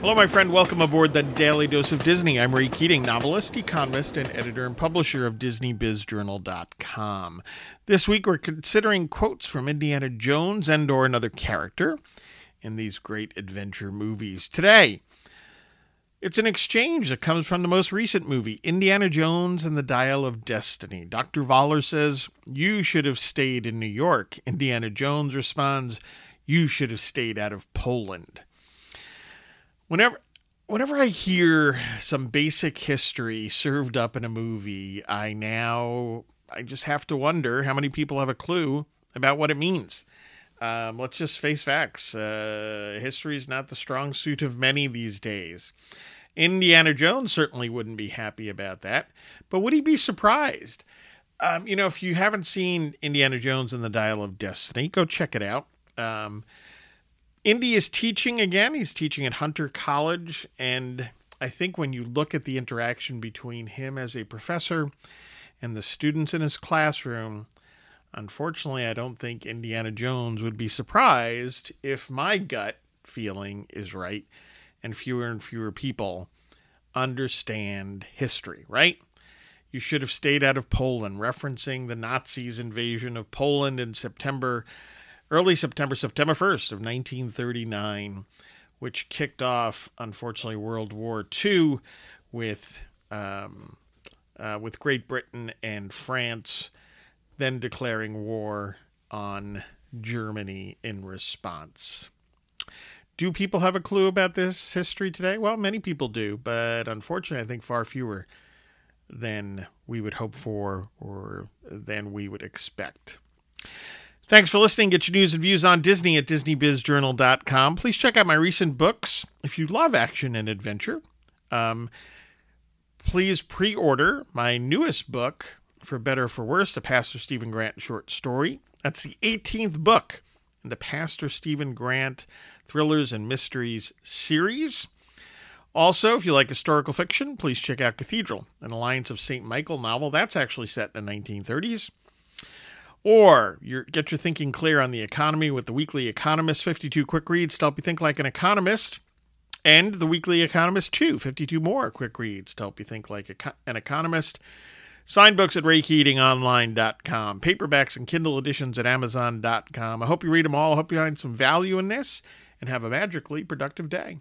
Hello, my friend. Welcome aboard the Daily Dose of Disney. I'm Ray Keating, novelist, economist, and editor and publisher of DisneyBizJournal.com. This week, we're considering quotes from Indiana Jones and/or another character in these great adventure movies. Today, it's an exchange that comes from the most recent movie, Indiana Jones and the Dial of Destiny. Dr. Voller says, You should have stayed in New York. Indiana Jones responds, You should have stayed out of Poland whenever whenever I hear some basic history served up in a movie, I now I just have to wonder how many people have a clue about what it means. Um, let's just face facts. Uh, history is not the strong suit of many these days. Indiana Jones certainly wouldn't be happy about that, but would he be surprised? Um, you know, if you haven't seen Indiana Jones and the Dial of Destiny, go check it out. Um, Indy is teaching again. He's teaching at Hunter College. And I think when you look at the interaction between him as a professor and the students in his classroom, unfortunately, I don't think Indiana Jones would be surprised if my gut feeling is right and fewer and fewer people understand history, right? You should have stayed out of Poland, referencing the Nazis' invasion of Poland in September early September, September 1st of 1939, which kicked off, unfortunately, World War II with um, uh, with Great Britain and France then declaring war on Germany in response. Do people have a clue about this history today? Well, many people do, but unfortunately, I think far fewer than we would hope for or than we would expect. Thanks for listening. Get your news and views on Disney at DisneyBizJournal.com. Please check out my recent books if you love action and adventure. Um, please pre order my newest book, For Better or for Worse, a Pastor Stephen Grant short story. That's the 18th book in the Pastor Stephen Grant Thrillers and Mysteries series. Also, if you like historical fiction, please check out Cathedral, an Alliance of St. Michael novel. That's actually set in the 1930s. Or you get your thinking clear on the economy with the Weekly Economist 52 quick reads to help you think like an economist. And the Weekly Economist 2, 52 more quick reads to help you think like an economist. Signed books at raykeatingonline.com, paperbacks and Kindle editions at amazon.com. I hope you read them all. I hope you find some value in this and have a magically productive day.